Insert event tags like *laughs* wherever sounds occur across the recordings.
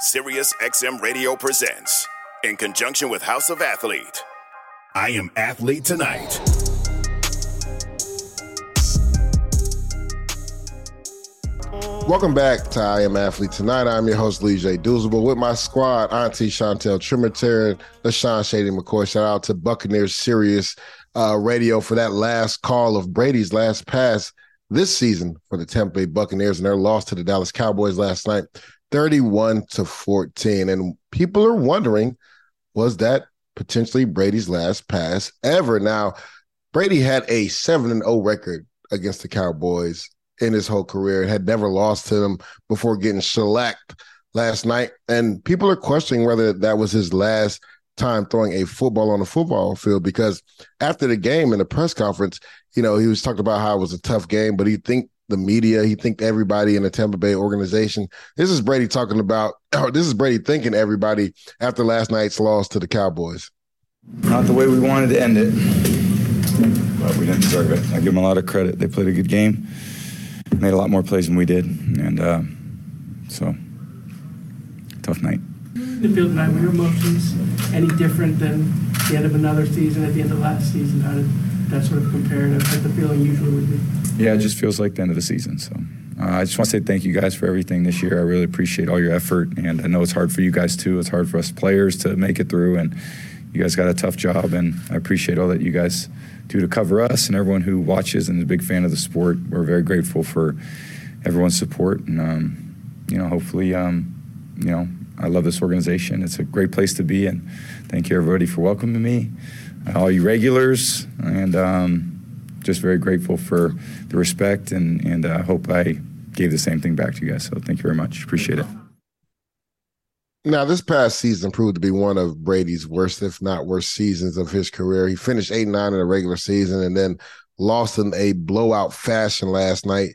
Sirius XM Radio presents, in conjunction with House of Athlete, I Am Athlete Tonight. Welcome back to I Am Athlete Tonight. I'm your host, Leger Douzable, with my squad, Auntie Chantel Trimmerter, LeSean Shady McCoy. Shout out to Buccaneers Sirius uh, Radio for that last call of Brady's last pass this season for the Tampa Bay Buccaneers and their loss to the Dallas Cowboys last night, 31 to 14. And people are wondering, was that potentially Brady's last pass ever? Now, Brady had a 7 and 0 record against the Cowboys in his whole career and had never lost to them before getting shellacked last night. And people are questioning whether that was his last time throwing a football on the football field because after the game in the press conference, you know, he was talking about how it was a tough game, but he think the media, he think everybody in the Tampa Bay organization. This is Brady talking about, or *clears throat* this is Brady thinking everybody after last night's loss to the Cowboys. Not the way we wanted to end it, but we didn't deserve it. I give them a lot of credit. They played a good game made a lot more plays than we did, and uh, so tough night. The field tonight, were your emotions any different than the end of another season at the end of last season? How did that sort of compare to what the feeling usually would be? Yeah, it just feels like the end of the season. So uh, I just want to say thank you guys for everything this year. I really appreciate all your effort, and I know it's hard for you guys too. It's hard for us players to make it through, and you guys got a tough job, and I appreciate all that you guys do to cover us and everyone who watches and is a big fan of the sport. We're very grateful for everyone's support, and um, you know, hopefully, um, you know, I love this organization. It's a great place to be, and thank you everybody for welcoming me, all you regulars, and um, just very grateful for the respect, and and I uh, hope I gave the same thing back to you guys. So thank you very much. Appreciate it. Now, this past season proved to be one of Brady's worst, if not worst, seasons of his career. He finished 8 9 in the regular season and then lost in a blowout fashion last night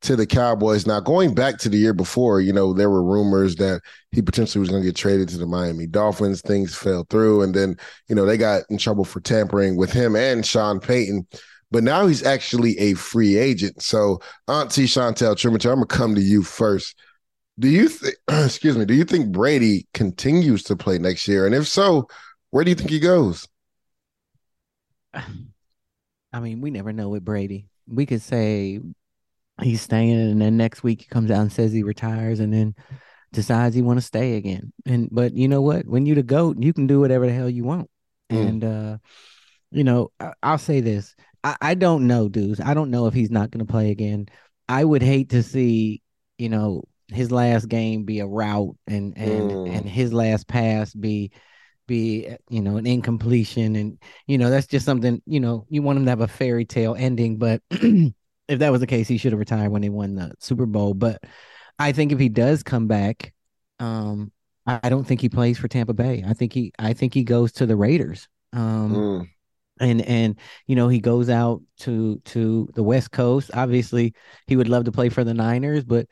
to the Cowboys. Now, going back to the year before, you know, there were rumors that he potentially was going to get traded to the Miami Dolphins. Things fell through. And then, you know, they got in trouble for tampering with him and Sean Payton. But now he's actually a free agent. So, Auntie Chantel Trimmerter, I'm to come to you first. Do you think, *clears throat* excuse me, do you think Brady continues to play next year? And if so, where do you think he goes? *sighs* I mean, we never know with Brady. We could say he's staying, and then next week he comes out and says he retires, and then decides he want to stay again. And but you know what? When you the goat, you can do whatever the hell you want. Mm. And uh, you know, I, will say this: I, I don't know, dudes. I don't know if he's not going to play again. I would hate to see, you know, his last game be a route and and mm. and his last pass be be you know an incompletion and you know that's just something you know you want him to have a fairy tale ending but *clears throat* if that was the case he should have retired when he won the super bowl but i think if he does come back um i don't think he plays for tampa bay i think he i think he goes to the raiders um mm. And and you know he goes out to to the west coast obviously he would love to play for the niners but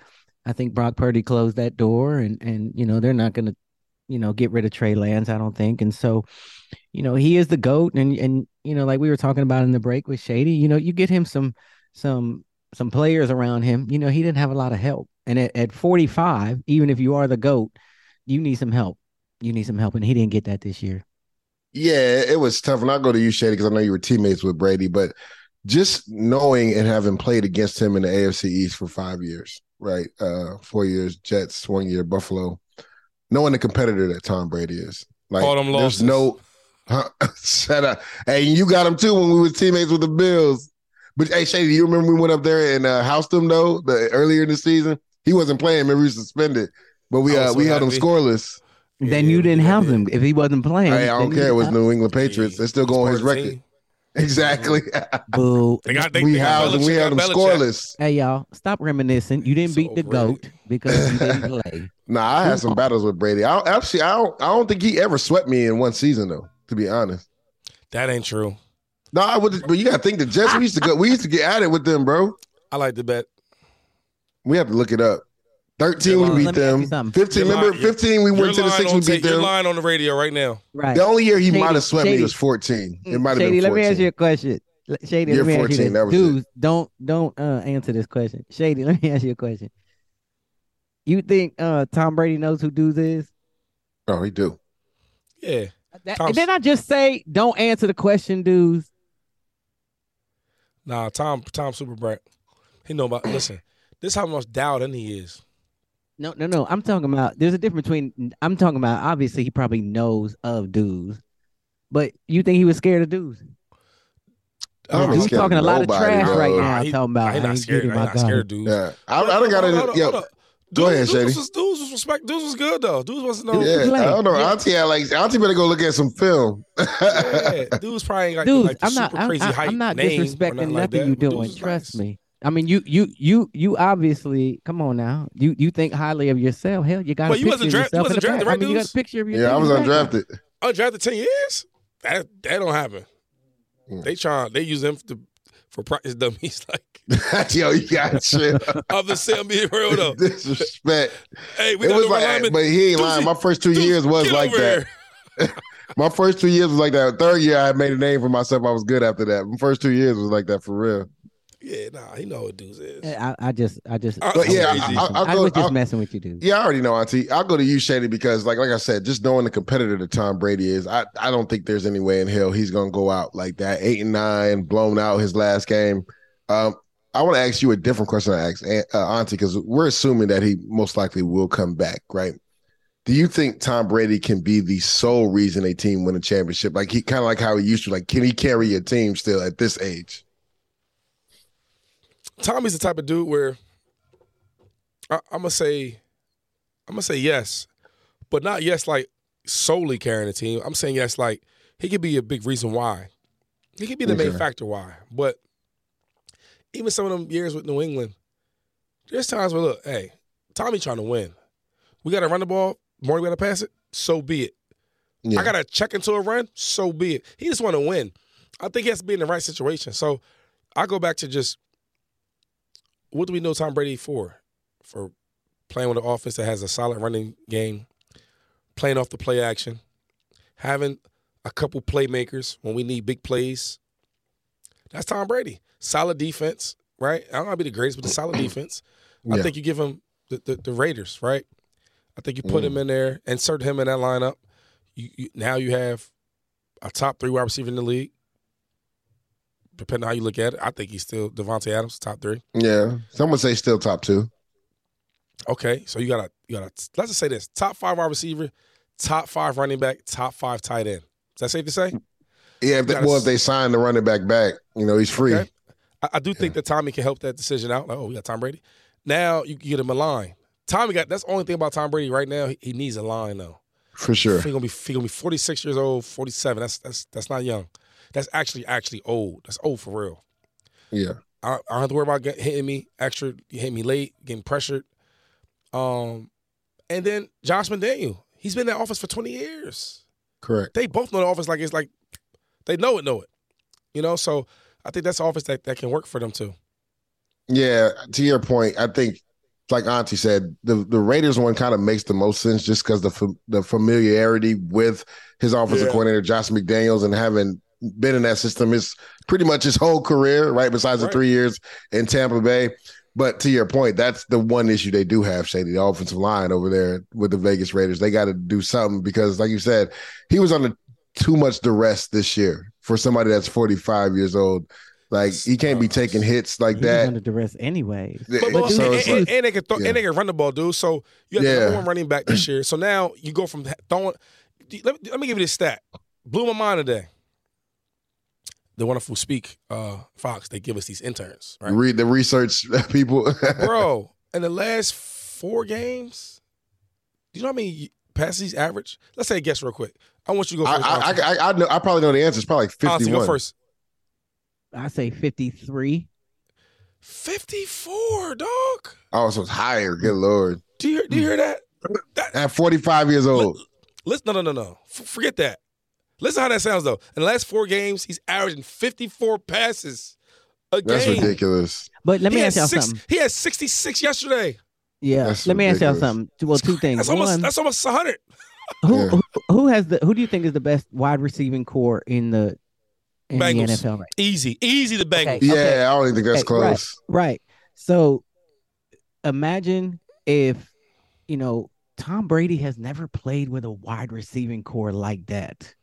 I think Brock Purdy closed that door, and and you know they're not going to, you know, get rid of Trey Lance. I don't think, and so, you know, he is the goat, and and you know, like we were talking about in the break with Shady, you know, you get him some some some players around him. You know, he didn't have a lot of help, and at, at 45, even if you are the goat, you need some help. You need some help, and he didn't get that this year. Yeah, it was tough. And I'll go to you, Shady, because I know you were teammates with Brady, but just knowing and having played against him in the AFC East for five years, right? Uh, four years Jets, one year Buffalo. Knowing the competitor that Tom Brady is, like, them there's no. *laughs* Huh? Shut up. Hey, you got him too when we were teammates with the Bills. But hey, Shady, you remember we went up there and uh, housed him though the earlier in the season? He wasn't playing. Remember, he was suspended, but we I uh, we held him happy. Scoreless. Then Yeah, you didn't yeah, have yeah. him if he wasn't playing. Hey, I don't you care. It was didn't have New England Patriots. They're still going his Part of the record. team. *laughs* Exactly. him. *laughs* Boo. They got they, we they got housed him. We Belichick, held him got Belichick. scoreless. Hey y'all, stop reminiscing. You didn't So beat the overrated. goat because you didn't *laughs* play. Nah, I had some battles with Brady. I don't, actually, I don't. I don't think he ever swept me in one season though. To be honest. That ain't true. No, I would. But you got to think the Jets. We used to go. We used to get at it with them, bro. I like the bet. We have to look it up. Thirteen, You're we beat Let me ask you them. Fifteen, You're remember? lying. Fifteen, we went to the six. We ta- beat You're them. lying on the radio right now. Right. The only year he Shady, might have swept me was fourteen. It might have Shady, been let me ask you fourteen. a question. L- Shady, Year let me ask 14, you that this. was it. Dudes, don't don't uh, answer this question. Shady, *laughs* let me ask you a question. You think uh, Tom Brady knows who dudes is? Oh, he do. Yeah. That, Tom's- did I just say don't answer the question, dudes? Nah, Tom Tom super bright. He know about listen, this how much doubt in he is. No, no, no. I'm talking about. There's a difference between. I'm talking about. Obviously, he probably knows of dudes, but you think he was scared of dudes? I don't He's talking a lot of trash bro. right Nah, now. he- talking about. he I not ain't scared. He getting my not scared guy. of dudes. Yeah, I, I don't got Hold up, to. hold Yo, hold up. Go Dudes- ahead, dudes Shady. Was, dudes was respect. Dudes was good though. Dudes was no. yeah, play. I don't know. Yeah. Auntie, had like Auntie better go look at some film. Yeah, *laughs* dudes probably ain't like, Dudes, like the I'm not. super I'm, crazy I- hype I'm not name disrespecting nothing nothing like that. you Dudes doing. Trust nice. me. I mean, you, you, you, you obviously. Come on now. You, you think highly of yourself. Hell, you got Wait, a you picture wasn't of dra- you wasn't drafted, back. right, I mean, you got a picture of yourself. yeah, I was in the back. undrafted. Undrafted ten years. That that don't happen. Mm. They try. They use them to, for practice dummies. *laughs* Like *laughs* Yo, you got *laughs* shit. I'm just saying, I'm being real though. Disrespect. Hey, we it got was no like, alignment. but he ain't Deucey, lying. My first two Deuce, years was like that. My first two years was like that. Third year, I made a name for myself. I was good after that. My first two years was like that for real. Yeah, nah, he know what dudes is. I, I just, I just. Uh, But yeah, Crazy. I, I, I I'll was just I'll, messing with you, dude. yeah, I already know, Auntie. I'll go to you, Shady, because like like I said, just knowing the competitor that Tom Brady is, I, I don't think there's any way in hell he's gonna go out like that. Eight and nine, blown out his last game. Um, I want to ask you a different question. I asked uh, Auntie because we're assuming that he most likely will come back, right? Do you think Tom Brady can be the sole reason a team win a championship? Like he kind of like how he used to. Like, can he carry a team still at this age? Tommy's the type of dude where I, I'm gonna say, I'm gonna say yes, but not yes like solely carrying the team. I'm saying yes like he could be a big reason why. He could be the main factor why. But even some of them years with New England, there's times where look, hey, Tommy trying to win. We got to run the ball. More we got to pass it. So be it. Yeah. I got to check into a run. So be it. He just want to win. I think he has to be in the right situation. So I go back to just what do we know Tom Brady for? For playing with an offense that has a solid running game, playing off the play action, having a couple playmakers when we need big plays. That's Tom Brady. Solid defense, right? I don't want to be the greatest, but the solid *clears throat* defense. I think you give him the, the, the Raiders, right? I think you put him mm. in there, insert him in that lineup. You, you, now you have a top three wide receiver in the league. Depending on how you look at it, I think he's still Davante Adams, top three. yeah. Someone say still top two. Okay, so you got a you got a let's just say this: top five wide receiver, top five running back, top five tight end. Is that safe to say? Yeah, if they, well, if they sign the running back back, you know, he's free. Okay. I, I do think that Tommy can help that decision out. Like, oh, we got Tom Brady. Now you can get him a line. Tommy got that's the only thing about Tom Brady right now. He, he needs a line though. For sure. He's gonna be he gonna be forty six years old, forty seven. That's that's that's not young. That's actually actually old. That's old for real. Yeah. I, I don't have to worry about get, hitting me extra, hitting me late, getting pressured. Um, and then Josh McDaniel, he's been in that office for twenty years. Correct. They both know the office like it's like they know it, know it. You know, so I think that's office that, that can work for them too. Yeah. To your point, I think, like Auntie said, the, the Raiders one kind of makes the most sense just because the the familiarity with his offensive Yeah. coordinator Josh McDaniels and having been in that system is pretty much his whole career, right? Besides the three years in Tampa Bay. But to your point, that's the one issue they do have, Shady, the offensive line over there with the Vegas Raiders. They got to do something because, like you said, he was under too much duress this year for somebody that's 45 years old. Like he can't be taking hits like He that. under duress anyways. Yeah, But, but- so and, it's and- and they can throw, yeah. and they can run the ball, dude. So you have the Yeah. number one running back this year. So now you go from throwing. Let me, let me give you this stat. Blew my mind today. The wonderful Speak uh, Fox. They give us these interns, right? read the research *laughs* people. *laughs* Bro, in the last four games, do you know how many passes he's averaged? Let's say a guess real quick. I want you to go I, first. I, Auntie. I, I know. I probably know the answer. It's probably like Auntie, fifty-one. go first. I say 53. 54, dog. Oh, so it's higher. Good lord. Do you, do you hear that? that At forty-five years old. Listen, no, no, no, no. F- forget that. Listen how that sounds though. In the last four games, he's averaging 54 passes a That's game. ridiculous. But let me he ask y'all six, something. He had 66 yesterday. Yeah. That's let me ask y'all something. Well, two things. That's almost One, that's almost 100. who, Yeah. who who has the who do you think is the best wide receiving core in the in Bengals. the NFL right Easy, easy. The Bengals. Okay. Yeah, I don't even think that's Okay, right. close. Right. So imagine if, you know, Tom Brady has never played with a wide receiving core like that.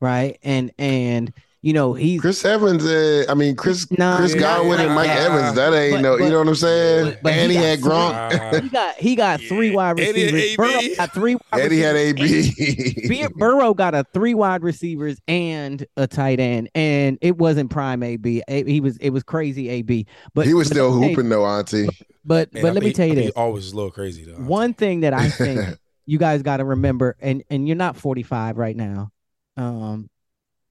Right. And, and, you know, he's, Chris Evans. Uh, I mean, Chris Nah, Chris yeah, Godwin and Mike yeah. Evans. That ain't But- no. but- you know what I'm saying? but- but and he he got had three- Gronk. *laughs* *laughs* he got, he got three wide And he had receivers. AB. Burrow got three wide and he had. AB. Burrow got a three wide receivers and a tight end, and it wasn't prime AB. He was it was crazy AB, but he was but still let me hooping though, Auntie. But Man, but I let me tell you I mean, this: he always a little crazy though. one thing that I *laughs* think you guys got to remember, and and you're not 45 right now, um,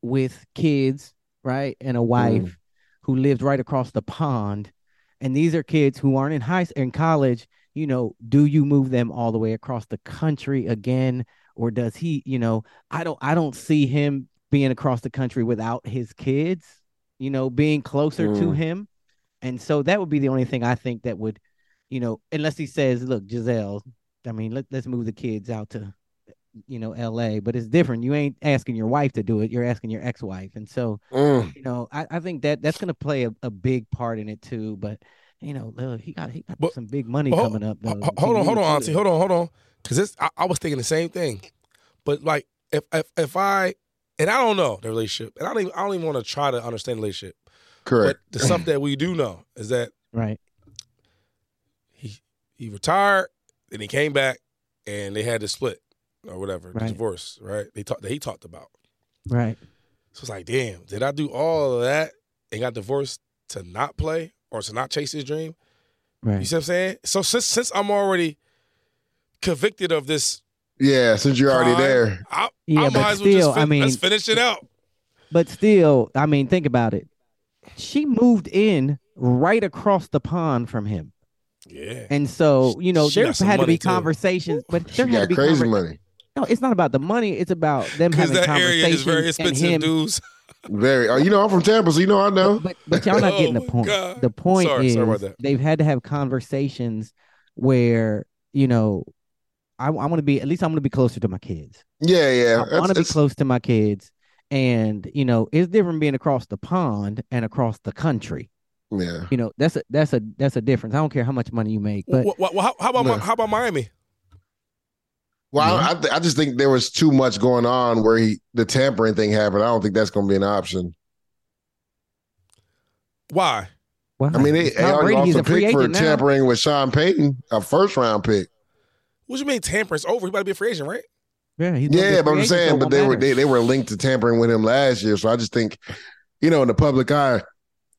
with kids, right, and a wife who lived right across the pond, and these are kids who aren't in high in college. You know, do you move them all the way across the country again, or does he? You know, I don't I don't see him being across the country without his kids. You know, being closer to Mm. him, and so that would be the only thing I think that would, you know, unless he says, "Look, Gisele, I mean, let, let's move the kids out to, you know, L.A." But it's different. You ain't asking your wife to do it. You're asking your ex-wife, and so Mm. you know, I, I think that that's going to play a, a big part in it too. But you know, he got he got But- some big money But ho- coming up. Though. ho- Hold on, hold on, Auntie. Hold on, hold on. Because I, I was thinking the same thing. But like, if if if I and I don't know the relationship, and I don't even I don't even want to try to understand the relationship. Correct. But the stuff that we do know is that Right. he he retired, then he came back, and they had to split or whatever, Right. divorce, right? They talked that he talked about. Right. So it's like, damn, did I do all of that and got divorced to not play or to not chase his dream? Right. You Right. see what I'm saying? So since since I'm already convicted of this, yeah, since you're already there. I, Yeah, I but might as well still, just fin- I mean- let's finish it out. But still, I mean, think about it. She moved in right across the pond from him, Yeah, and so you know She there had to be too. conversations. But She there had to be crazy conver- money. No, it's not about the money. It's about them because having that area is conversations very and expensive, him dudes. Very. Oh, you know, I'm from Tampa, so you know I know. But but y'all not Oh getting the *laughs* oh point. God. The point Sorry, is sorry about that. they've had to have conversations where you know I, I want to be at least I'm going to be closer to my kids. Yeah, yeah. I want to be close to my kids, and you know it's different being across the pond and across the country. yeah. You know that's a that's a that's a difference. I don't care how much money you make, but Well, well, well, how, how about No. How about Miami? Well, Yeah. I, I, th- I just think there was too much going on where he the tampering thing happened. I don't think that's going to be an option. Why? well, I mean, they, they already lost a pick for tampering with Sean Payton, a first round pick. What you mean tampering's over? He about to be a free agent, right? Yeah, he's gonna be a Yeah, but free I'm agent, so saying, it but won't they were matter. they, they were linked to tampering with him last year. So I just think, you know, in the public eye,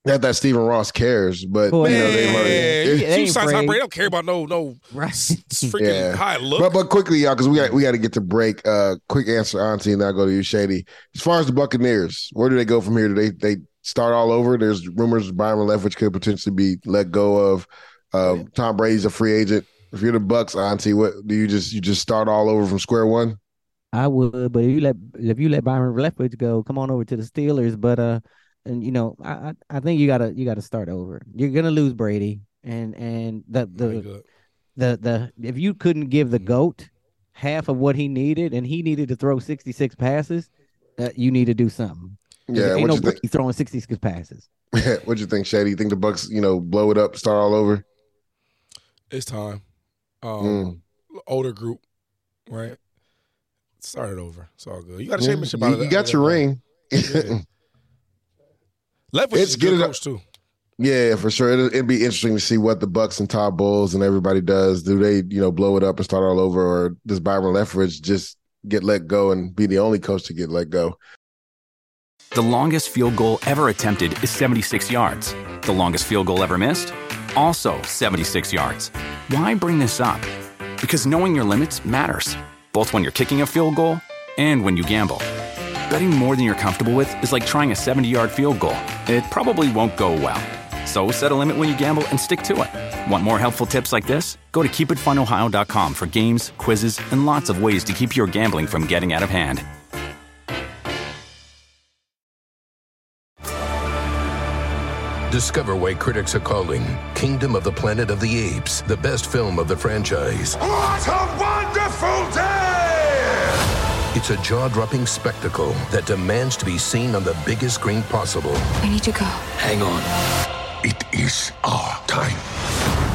not that Stephen Ross cares, but Boy, you know Man, they Yeah, were. you, they you ain't sign Tom. Brady. Don't care about no no right. *laughs* freaking Yeah. high look. But but quickly, y'all, because we got we got to get to break. Uh, quick answer, Auntie, and I'll go to you, Shady. As far as the Buccaneers, where do they go from here? Do they they start all over? There's rumors Byron Leftwich could potentially be let go of. Uh, Tom Brady's a free agent. If you're the Bucks, Auntie, what do you just you just start all over from square one? I would, but if you let if you let Byron Leftwich go, come on over to the Steelers. But uh, and you know, I I, I think you gotta you gotta start over. You're gonna lose Brady, and and the the the the if you couldn't give the goat half of what he needed, and he needed to throw 66 passes, uh, you need to do something. Yeah, ain't no you think? throwing 66 passes. *laughs* what you think, Shady? You think the Bucks, you know, blow it up, start all over? It's time. Um, Mm. Older group, right? Start it over. It's all good. You got a Yeah, championship you, out of you that. got your ring. Yeah. *laughs* Leftwich It's is a good good- coach too. Yeah, for sure. It'd, it'd be interesting to see what the Bucks and Todd Bowles and everybody does. Do they, you know, blow it up and start all over, or does Byron Leftwich just get let go and be the only coach to get let go? The longest field goal ever attempted is 76 yards. The longest field goal ever missed? Also 76 yards. Why bring this up? Because knowing your limits matters, both when you're kicking a field goal and when you gamble. Betting more than you're comfortable with is like trying a 70 yard field goal, it probably won't go well. So set a limit when you gamble and stick to it. Want more helpful tips like this? Go to keepitfunohio.com for games, quizzes, and lots of ways to keep your gambling from getting out of hand. Discover why critics are calling Kingdom of the Planet of the Apes the best film of the franchise. What a wonderful day! It's a jaw dropping spectacle that demands to be seen on the biggest screen possible. I need to go. Hang on. It is our time.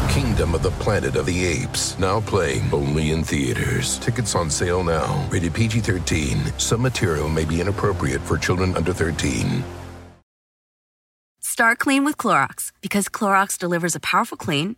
Kingdom of the Planet of the Apes, now playing only in theaters. Tickets on sale now. Rated PG 13. Some material may be inappropriate for children under 13. Start clean with Clorox because Clorox delivers a powerful clean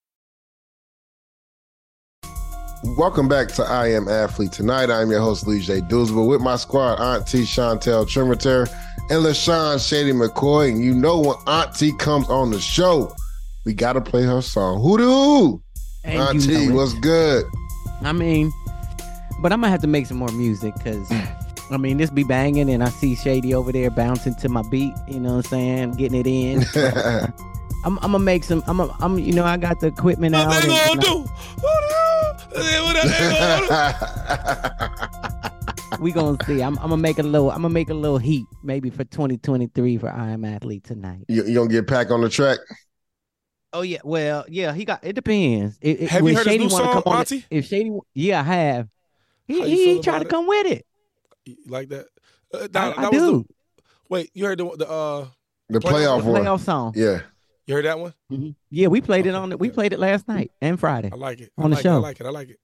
Welcome back to I Am Athlete. Tonight, I'm your host, Leger Douzable, with my squad, Auntie Chantel Trimiter and LeSean Shady McCoy. And you know when Auntie comes on the show, we got to play her song. Hoodoo! And you Auntie, know what's good? I mean, but I'm gonna have to make some more music because I mean this be banging and I see Shady over there bouncing to my beat. You know what I'm saying? Getting it in. *laughs* I'm, I'm gonna make some. I'm. A, I'm. You know, I got the equipment out. What they and- gonna do? What they gonna do? We gonna see. I'm, I'm gonna make a little. I'm gonna make a little heat maybe for 2023 for I Am Athlete tonight. you, you gonna get Pack on the track? Oh yeah, well yeah, he got. It depends. It, it- Have you when heard his new song, come on it- Auntie? If Shady, yeah, I have. He How you he feel ain't trying to about it? come with it. You like that? Uh, I, that, I that was do. the, wait, you heard the, the uh The Playoff- playoff, one. Playoff song. Yeah. You heard that one? Yeah, we played it on. The, we Okay. played it last night and Friday I like it. On I the like show. It, I like it. I like it.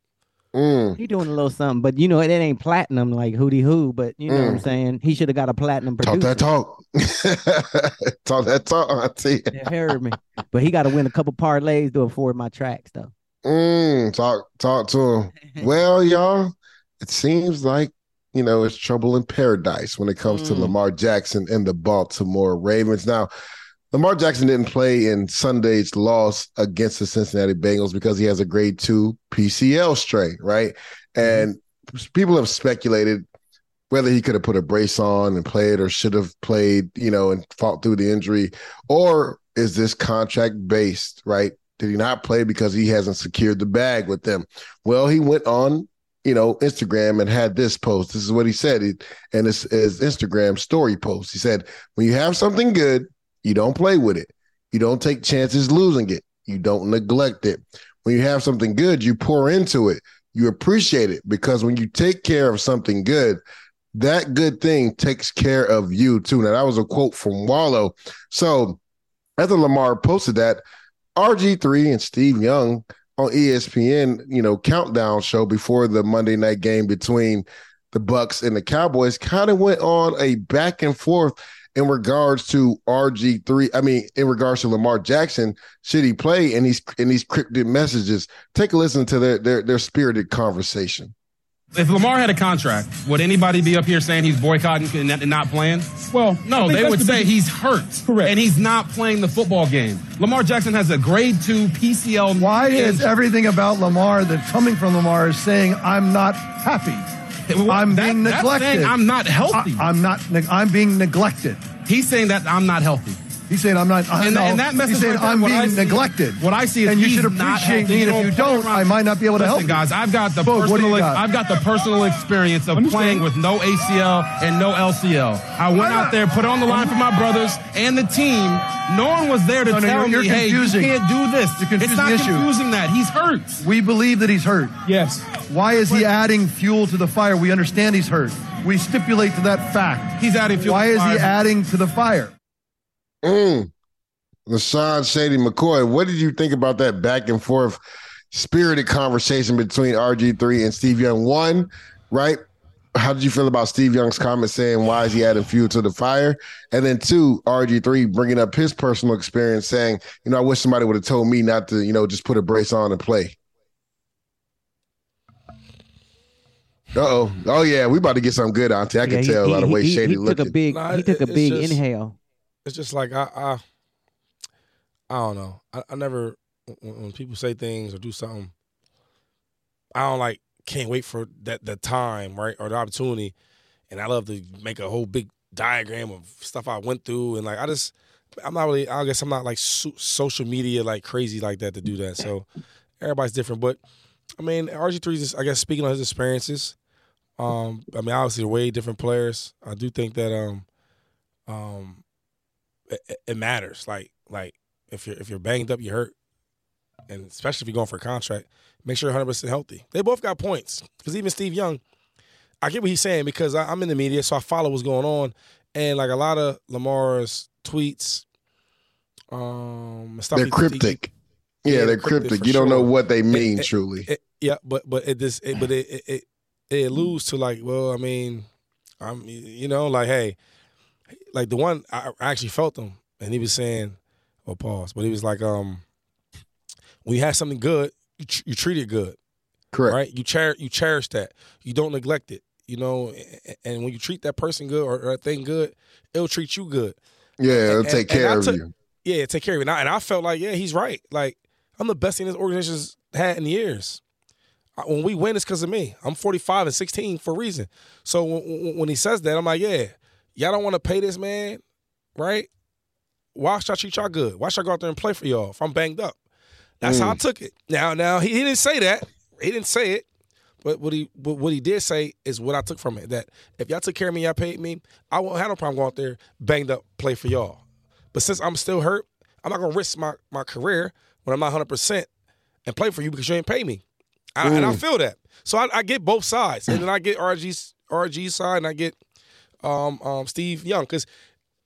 Mm. He doing a little something, but you know it ain't platinum like Hootie Who. But you know what I'm Mm. saying. He should have got a platinum Talk producer. that talk. *laughs* talk that talk, Auntie. You heard me. But he got to win a couple parlays to afford my tracks though. Mm, talk talk to him. *laughs* Well, y'all, it seems like you know it's trouble in paradise when it comes to Mm. Lamar Jackson and the Baltimore Ravens. Now, Lamar Jackson didn't play in Sunday's loss against the Cincinnati Bengals because he has a grade two PCL strain, right? Mm-hmm. And people have speculated whether he could have put a brace on and played or should have played, you know, and fought through the injury, or is this contract based, right? Did he not play because he hasn't secured the bag with them? Well, he went on, you know, Instagram and had this post. This is what he said, he, and it's his Instagram story post. He said, "When you have something good, you don't play with it. You don't take chances losing it. You don't neglect it. When you have something good, you pour into it. You appreciate it because when you take care of something good, that good thing takes care of you too. Now, that was a quote from Wallow. So, after Lamar posted that, RG3 and Steve Young on ESPN, you know, countdown show before the Monday night game between the Bucks and the Cowboys kind of went on a back and forth in regards to RG3. I mean, in regards to Lamar Jackson, should he play in these in these cryptic messages? Take a listen to their their their spirited conversation. If Lamar had a contract, would anybody be up here saying he's boycotting and not playing? Well, no, they would the say he's hurt. Correct. And he's not playing the football game. Lamar Jackson has a grade two PCL. Why is everything about Lamar that's coming from Lamar is saying I'm not happy? I'm that, being neglected. I'm not healthy. I, I'm not. I'm being neglected. He's saying that I'm not healthy. He's saying I'm not. I and, know. and that message He's saying right there, I'm what being see- neglected. What I see is and you he's should not appreciate me. And if you don't don't, play around- I might not be able to help Listen, you. guys, I've got the Boog, what do you personal. got? I've got the personal experience of playing with no ACL and no LCL. I went out there, put on the line for my brothers and the team. No one was there to No, no, tell you're- you're me, "Hey, you confusing. can't do this." You're confusing it's not the issue. confusing that he's hurt. We believe that he's hurt. Yes. Why is he adding fuel to the fire? We understand he's hurt. We stipulate to that fact. He's adding fuel Why to the is he fire. adding to the fire? Mm. LeSean Shady McCoy, what did you think about that back and forth spirited conversation between RG3 and Steve Young? One, right? How did you feel about Steve Young's comment saying, why is he adding fuel to the fire? And then two, RG3 bringing up his personal experience saying, you know, I wish somebody would have told me not to, you know, just put a brace on and play. Uh oh. Oh, yeah. We about to get something good, Auntie. I Yeah, can he- tell by the he- way he- Shady he looking. took a big he took a big just- inhale. It's just like I, I, I don't know. I, I never when, when people say things or do something, I don't like can't wait for that the time right or the opportunity, and I love to make a whole big diagram of stuff I went through and like I just I'm not really I guess I'm not like so, social media like crazy like that to do that. So everybody's different, but I mean RG3 is just, I guess speaking on his experiences. Um, I mean obviously they're way different players. I do think that um, um, it, it- matters. Like like if you're if you're banged up, you hurt, and especially if you're going for a contract, make sure you're 100 percent healthy. They both got points because even Steve Young, I get what he's saying because I, I'm in the media, so I follow what's going on, and like a lot of Lamar's tweets, um, stuff They're he- he- cryptic. Yeah, they're cryptic. You don't know what they mean, It- truly. it- yeah, but but it just it, but it it, it it alludes to like, well, I mean, I'm you know like hey, like the one I I actually felt him, and he was saying, oh pause, but he was like, um, when you have something good, you tr- you treat it good, Correct. right? You cherish you cherish that, you don't neglect it, you know, and when you treat that person good or, or that thing good, it'll treat you good. Yeah, it'll And- take and care of took- you. Yeah, take care of it. And I, and I felt like, yeah, he's right. Like, I'm the best thing this organization's had in years. When we win, it's because of me. I'm 45 and 16 for a reason. So when- when he says that, I'm like, yeah, y'all don't want to pay this man, right? Why should I treat y'all good? Why should I go out there and play for y'all if I'm banged up? That's how I Mm. took it. Now, now he, he didn't say that. He didn't say it. But what he but what he did say is what I took from it. That if y'all took care of me, y'all paid me, I won't have no problem going out there, banged up, play for y'all. But since I'm still hurt, I'm not gonna risk my, my career when I'm not 100 percent and play for you because you ain't pay me. I, And I Mm. feel that. So I, I get both sides, and then I get RG's RG's side, and I get um, um, Steve Young because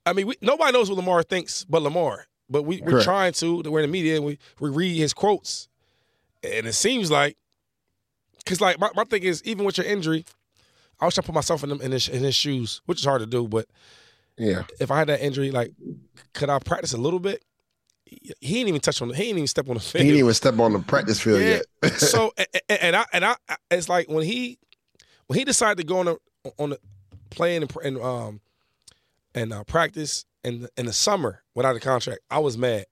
I mean we, nobody knows what Lamar thinks but Lamar. But we, we're Correct. trying to. We're in the media. And we we read his quotes, and it seems like because like my, my thing is even with your injury, I was trying to put myself in them in his, in his shoes, which is hard to do. But Yeah. if I had that injury, like, could I practice a little bit? He he ain't even touch on. The, he ain't even step on the He field. didn't even step on the practice field Yeah. yet. *laughs* so a- a- and I and I it's like when he when he decided to go on the on the playing and, and um and uh, practice in the, in the summer without a contract, I was mad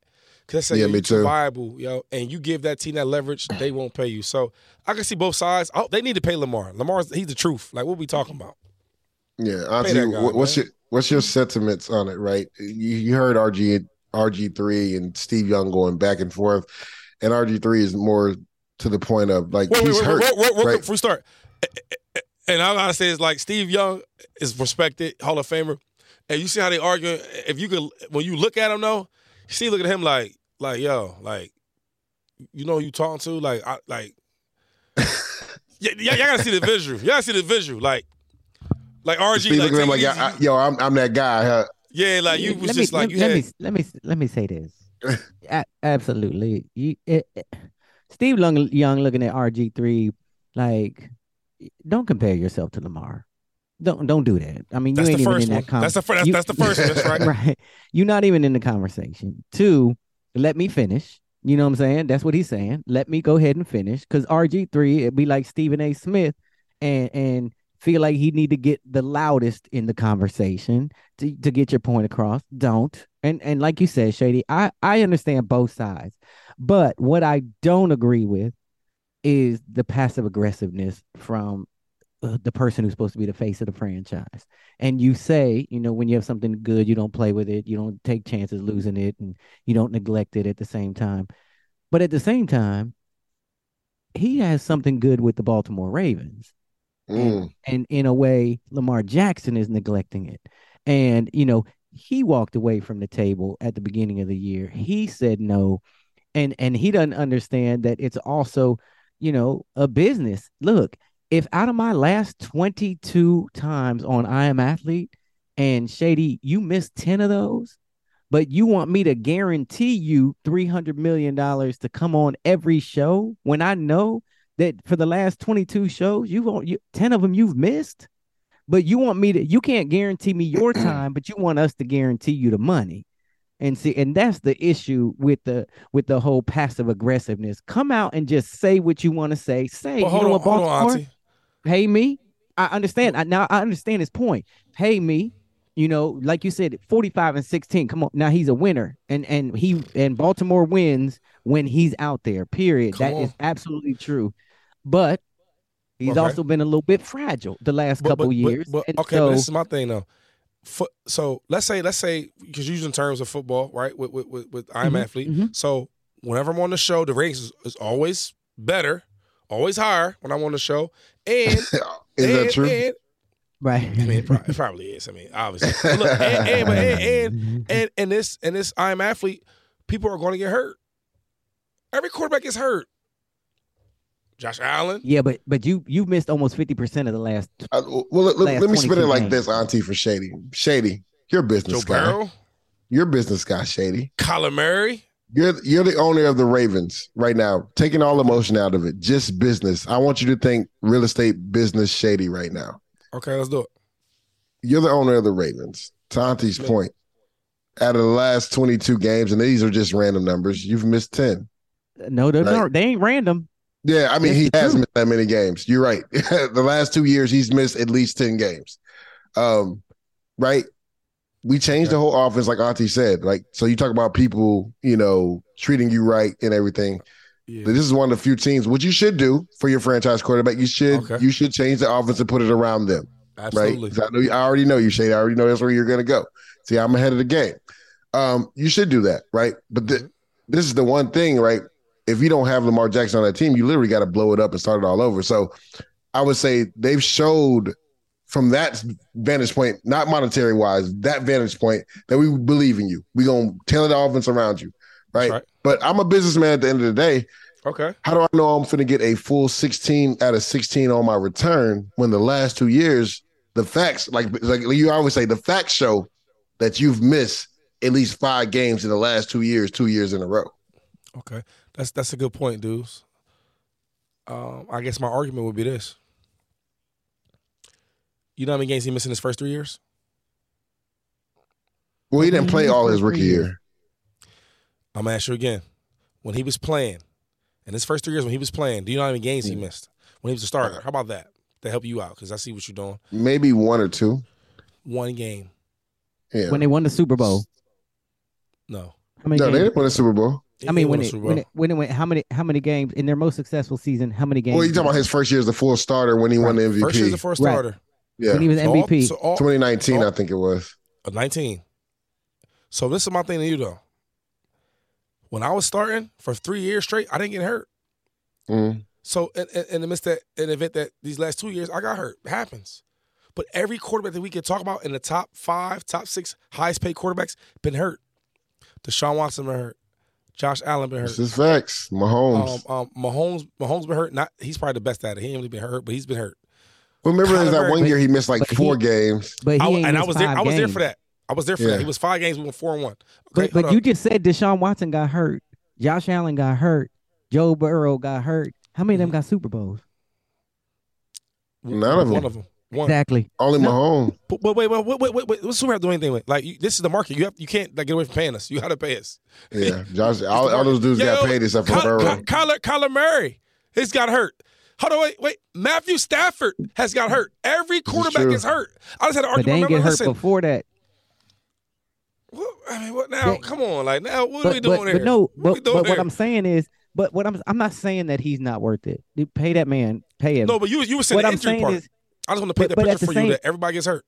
because I said Yeah, me too viable, yo, and you give that team that leverage, they won't pay you. So I can see both sides. Oh, they need to pay Lamar. Lamar's he's the truth. Like what we talking about? Yeah, Auntie, guy, what's man. your what's your sentiments on it? Right, you, you heard RG RG three and Steve Young going back and forth, and RG three is more to the point of like Wait, he's wait, hurt. wait, wait, wait, right? Before we start, and I gotta say is like Steve Young is respected Hall of Famer, and you see how they argue. If you could, when you look at him though, you see, look at him like, like yo, like, you know, who you talking to, like, I, like, *laughs* yeah, yeah, y'all gotta see the visual. Y'all gotta see the visual, like, like RG, Steve like, looking at him like, yo. I, yo, I'm I'm that guy. Huh? yeah, like you was let just me, like let, you let had. me let me let me say this. *laughs* A- absolutely, you, it, it- Steve Young, Young looking at RG three like, don't compare yourself to Lamar. Don't don't do that. I mean, That's you ain't even in that con- That's the fir- that's- you- that's the first that's right. *laughs* right. You're not even in the conversation. Two, let me finish. You know what I'm saying? That's what he's saying. Let me go ahead and finish. Because RG3, it'd be like Stephen A. Smith and and feel like he need to get the loudest in the conversation to, to get your point across. Don't. And and like you said, Shady, I I understand both sides. But what I don't agree with is the passive aggressiveness from uh, the person who's supposed to be the face of the franchise. And you say, you know, when you have something good, you don't play with it, you don't take chances losing it, and you don't neglect it at the same time. But at the same time, he has something good with the Baltimore Ravens. Mm. And in a way, Lamar Jackson is neglecting it. And, you know, he walked away from the table at the beginning of the year. He said no. And and he doesn't understand that it's also, you know, a business. Look, if out of my last 22 times on I am athlete and Shady, you missed 10 of those, but you want me to guarantee you 300 million dollars to come on every show when I know that for the last 22 shows, you've you, 10 of them you've missed, but you want me to you can't guarantee me your *clears throat* time, but you want us to guarantee you the money. And see, and that's the issue with the with the whole passive aggressiveness. Come out and just say what you want to say. Say, Well, you know on, hold on? Auntie. pay me. I understand. I, now I understand his point. Pay me. You know, like you said, 45 and 16. Come on. Now he's a winner. And and he and Baltimore wins when he's out there. Period. Come That is on. absolutely true. But he's Okay. also been a little bit fragile the last But- couple but- years. But, okay, so, this is my thing though. Foot, so let's say let's say because using terms of football, right? With with with, with I'm Mhm, athlete. mhm. So whenever I'm on the show, the ratings is, is always better, always higher when I'm on the show. And *laughs* Is and, that true? And, right. I mean, it, prob- it probably is. I mean, obviously. But look, and, and, but and, *laughs* and and and this and this I'm athlete, people are going to get hurt. Every quarterback is hurt. Josh Allen. yeah, but but you you missed almost 50% of the last Uh, well, let, let- Last let me spin it like games. this, Auntie, for Shady. Shady, you're business Joe guy. Burrow, You're business guy, Shady. Kyler Murray. You're you're the owner of the Ravens right now, taking all emotion out of it, just business. I want you to think real estate business Shady right now. Okay, let's do it. You're the owner of the Ravens. To Auntie's point, out of the last 22 games, and these are just random numbers, you've missed 10. No, they're Right. not, they ain't random. Yeah, I mean, he has missed that many games. You're right. *laughs* the last two years, he's missed at least 10 games. Um, right? We changed the whole offense, like Auntie said. Like, so you talk about people, you know, treating you right and everything. Yeah. This is one of the few teams. What you should do for your franchise quarterback, you should Okay. you should change the offense and put it around them. Absolutely. Right? I know I already know you, Shane. I already know that's where you're gonna go. See, I'm ahead of the game. Um, you should do that, right? But th- this is the one thing, right? If you don't have Lamar Jackson on that team, you literally got to blow it up and start it all over. So I would say they've showed from that vantage point, not monetary wise, that vantage point that we believe in you. We're gonna tailor the offense around you. Right? right. But I'm a businessman at the end of the day. Okay. How do I know I'm going to get a full 16 out of 16 on my return when the last two years, the facts, like like you always say, the facts show that you've missed at least five games in the last two years, two years in a row. Okay, that's that's a good point, dudes. Um, I guess my argument would be this: You know how many games he missed in his first three years? Well, he didn't play all his rookie year. I'm gonna ask you again. When he was playing, in his first three years when he was playing, do you know how many games he missed when he was a starter? How about that to help you out? Because I see what you're doing. Maybe one or two. One game. Yeah. When they won the Super Bowl. No. How many No, they didn't win a Super Bowl. I mean, He when it, when it when it went, how many how many games in their most successful season? How many games? Well, you talking about his first year as the full starter when he won the MVP. First year as a first Right. starter. Yeah. When he was So all- MVP. so all- 2019, all- I think it was. Uh, 19. So this is my thing to you though. When I was starting for three years straight, I didn't get hurt. Mm. So in, in, in the midst that an event that these last two years, I got hurt. It happens. But every quarterback that we can talk about in the top five, top six highest paid quarterbacks been hurt. Deshaun Watson been hurt. Josh Allen been hurt. This is facts. Mahomes. Um, um, Mahomes, Mahomes been hurt. Not he's probably the best at it. He ain't really been hurt, but he's been hurt. well, remember there's that Kyler one Murray- year he missed like four he- games. But he I, and I missed was there. five I was there for that. I was there for Yeah. that. He was five games. We went four and one. Okay, But but you up. just said Deshaun Watson got hurt. Josh Allen got hurt. Joe Burrow got hurt. How many of them got Super Bowls? None of them. One of them. One. Exactly. Only No. Mahomes. But, but wait, wait, wait, wait, wait, wait. What's Super have to do anything with? Like you, this is the market. You have, you can't like get away from paying us. You got to pay us. Yeah, *laughs* Josh. All, all those dudes Yo, got paid except for Ky- Burrow. Ky- Kyler, Kyler Murray, he's got hurt. Hold on, wait, wait. Matthew Stafford has got hurt. Every quarterback is hurt. I just had an But they argument. ain't get Remember, hurt listen, before that. what, I mean, what now? They- Come on, like now, what are we doing but, here? but no, What are we but, doing but what? I'm saying is, but what I'm I'm not saying that he's not worth it. You pay that man, pay him. no, but you you were saying what the I'm saying part. is, I just want to paint but- the but picture for same- you that everybody gets hurt.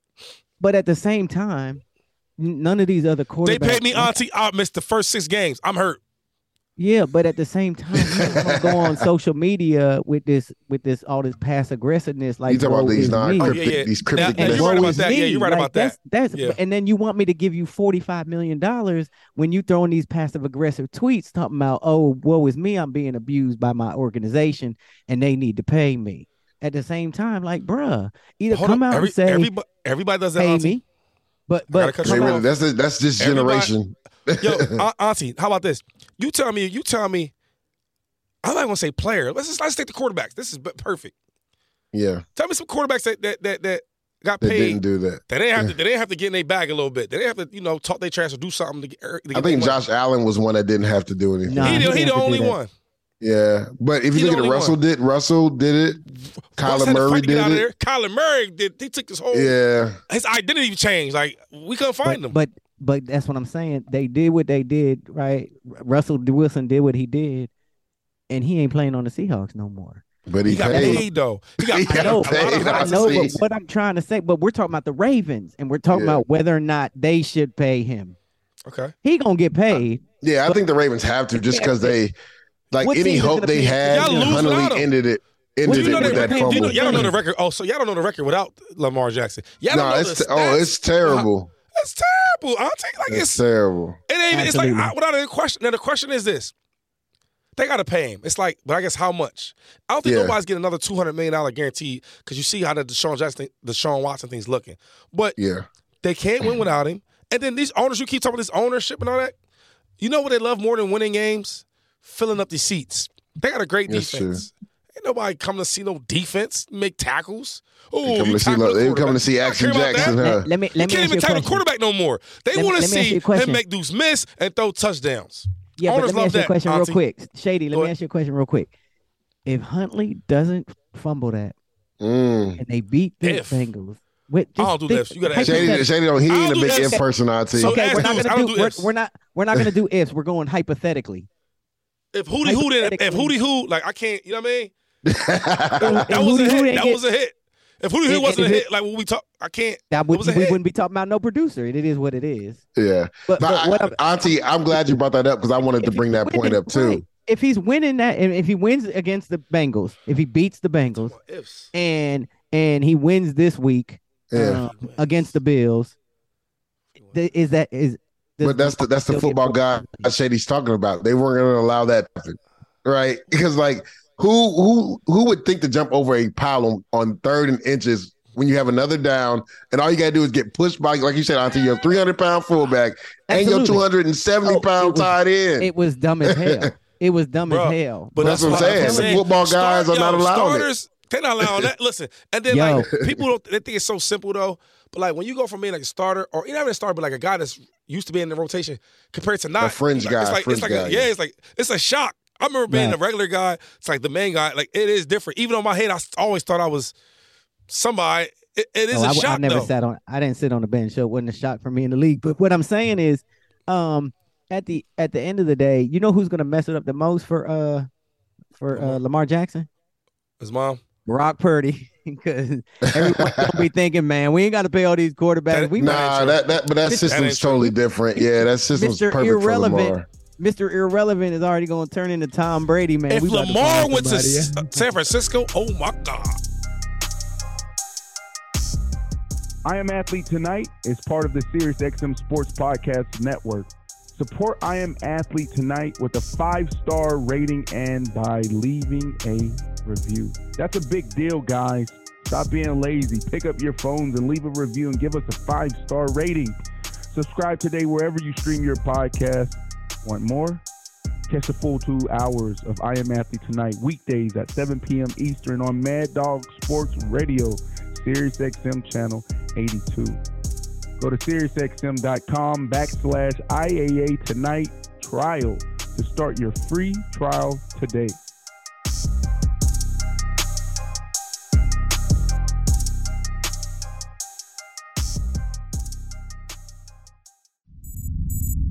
but at the same time, none of these other quarterbacks. They paid me auntie. I missed the first six games. I'm hurt. Yeah, but at the same time, you don't go *laughs* on social media with this with this all this pass aggressiveness. Like you talking about these non me. Oh, yeah, yeah. these Now- cryptic now you're right about is that. Yeah, you're right Like, about that. That's, that's Yeah. and then you want me to give you forty five million dollars when you throwing these passive aggressive tweets talking about, oh, woe is me, I'm being abused by my organization and they need to pay me. At the same time, like, bruh, either Hold come on. out Every, and say, everybody, everybody does that. pay auntie. me, but but cut come out- That's the, that's this generation. *laughs* Yo, *laughs* Aunt- auntie, how about this? You tell me. You tell me. I'm not gonna say player. Let's just let's take the quarterbacks. This is perfect. yeah, Tell me some quarterbacks that that that, that got they paid. didn't do that. They didn't have to. *laughs* They didn't have to get in their bag a little bit. They didn't have to, you know, talk their trash or do something to get. er, To get I their think money. Josh Allen was one that didn't have to do anything. Nah, He, he the, he the only one. Yeah, but if you look at only Russell one. did Russell did it. Russ Kyler Murray fight to get out did of there. it. Kyler Murray did. He took this whole. Yeah, His identity changed. Like we couldn't find but, him. but but that's what I'm saying. They did what they did, right? Russell Wilson did what he did, and he ain't playing on the Seahawks no more. but he, he got paid. paid though. He got *laughs* He paid. got a lot paid. I know, but what I'm trying to say, but we're talking about the Ravens, and we're talking Yeah. about whether or not they should pay him. Okay. He gonna get paid. Yeah, I think the Ravens have to just because they like What any hope they had. Y'all lose Huntley ended it. Well, Ended you know it with that that record. You know, y'all don't know the record. Oh, so y'all don't know the record without Lamar Jackson. Y'all don't know it's the te- oh, it's terrible. It's terrible. I'll take like It's it's terrible. It ain't even, it's like I, without any question. Now the question is this: They got to pay him. It's like, but I guess how much? I don't think Yeah. nobody's getting another two hundred million dollar guarantee because you see how the Deshaun Jackson, the Deshaun Watson thing's looking. But Yeah, they can't win without him. And then these owners, you keep talking about this ownership and all that. You know what they love more than winning games? Filling up these seats. They got a great That's true. defense. Ain't nobody coming to see no defense make tackles. They Oh, coming you to see tackle lo- the they coming to see Action Jackson, that. huh? Let, let me You let me can't ask even you a tackle question. quarterback no more. They want to let me ask see you a question. him make Deuce miss and throw touchdowns. Yeah, but let me ask you a question Auntie. real quick. Shady, let Go me ahead. ask you a question real quick. If Huntley doesn't fumble that Mm. and they beat the If. Bengals, wait, I just don't do think- ifs. You gotta ask Shady, hypothetically- Shady don't. He I'll ain't a do big ifs. if personality. So Okay, ask we're not gonna don't do, do we're, we're not we're not gonna do ifs. We're going hypothetically. If Hootie Hoo didn't, if Hypothetically. Hootie Hoo, like I can't, you know what I mean? *laughs* And- That and was a Hootie Hoo hit. That get- was a hit. If Hootie Hoo wasn't a hit, like when we talk, I can't. That would was a we hit. wouldn't be talking about no producer. It is what it is. yeah, But, but, but what I, I'm, Auntie, I'm glad you brought that up because I wanted to bring he's that point up too. right. If he's winning that, and if he wins against the Bengals, if he beats the Bengals, and and he wins this week Yeah, um, against the Bills, is that is? Does but that's the that's the still get football guy Shady's talking about. They weren't going to allow that, happen, right? *laughs* Because like, who who who would think to jump over a pile on, on third and inches when you have another down, and all you got to do is get pushed by, like you said, Auntie, your 300 pound fullback and your Absolutely. 270 Oh, it pound was- tight end. It was dumb as hell. *laughs* It was dumb Bruh, as hell. But That's that's, what I'm saying, saying. Football guys are not allowed allowing it. starters, They're not allowing that. Listen, and then Yo. like people don't they think it's so simple though. But like when you go from being like a starter or even even a starter, but like a guy that's used to being in the rotation compared to not fringe like, guy, It's like fringe it's like guy, a, yeah. yeah, it's like it's a shock. I remember being Right. a regular guy. It's like the main guy. Like it is different. Even on my head, I always thought I was somebody. It, it is Oh, a I, shock I never though. sat on. I didn't sit on the bench, so it wasn't a shock for me in the league. But what I'm saying is, um, at the at the end of the day, you know who's gonna mess it up the most for uh for uh Lamar Jackson? His mom. Brock Purdy, *laughs* because everyone's gonna be thinking, man, we ain't got to pay all these quarterbacks. We nah, that that but that That system's ain't true. totally different. Yeah, that system's Mr. perfect Irrelevant. for Lamar. Mr. Irrelevant is already gonna turn into Tom Brady, man. If We about to Lamar went to yeah. Uh, San Francisco, oh my god. I Am Athlete Tonight is part of the SiriusXM Sports Podcast Network. Support I Am Athlete Tonight with a five star rating and by leaving a review. That's a big deal, guys. Stop being lazy. Pick up your phones and leave a review and give us a five star rating. Subscribe today wherever you stream your podcast. Want more? Catch the full two hours of I Am Athlete Tonight, weekdays at 7 p.m. Eastern on Mad Dog Sports Radio, Sirius XM Channel 82. Go to SiriusXM.com backslash IAA Tonight Trial to start your free trial today.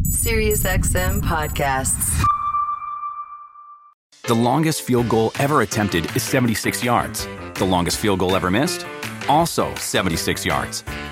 SiriusXM Podcasts. The longest field goal ever attempted is 76 yards. The longest field goal ever missed? Also 76 yards.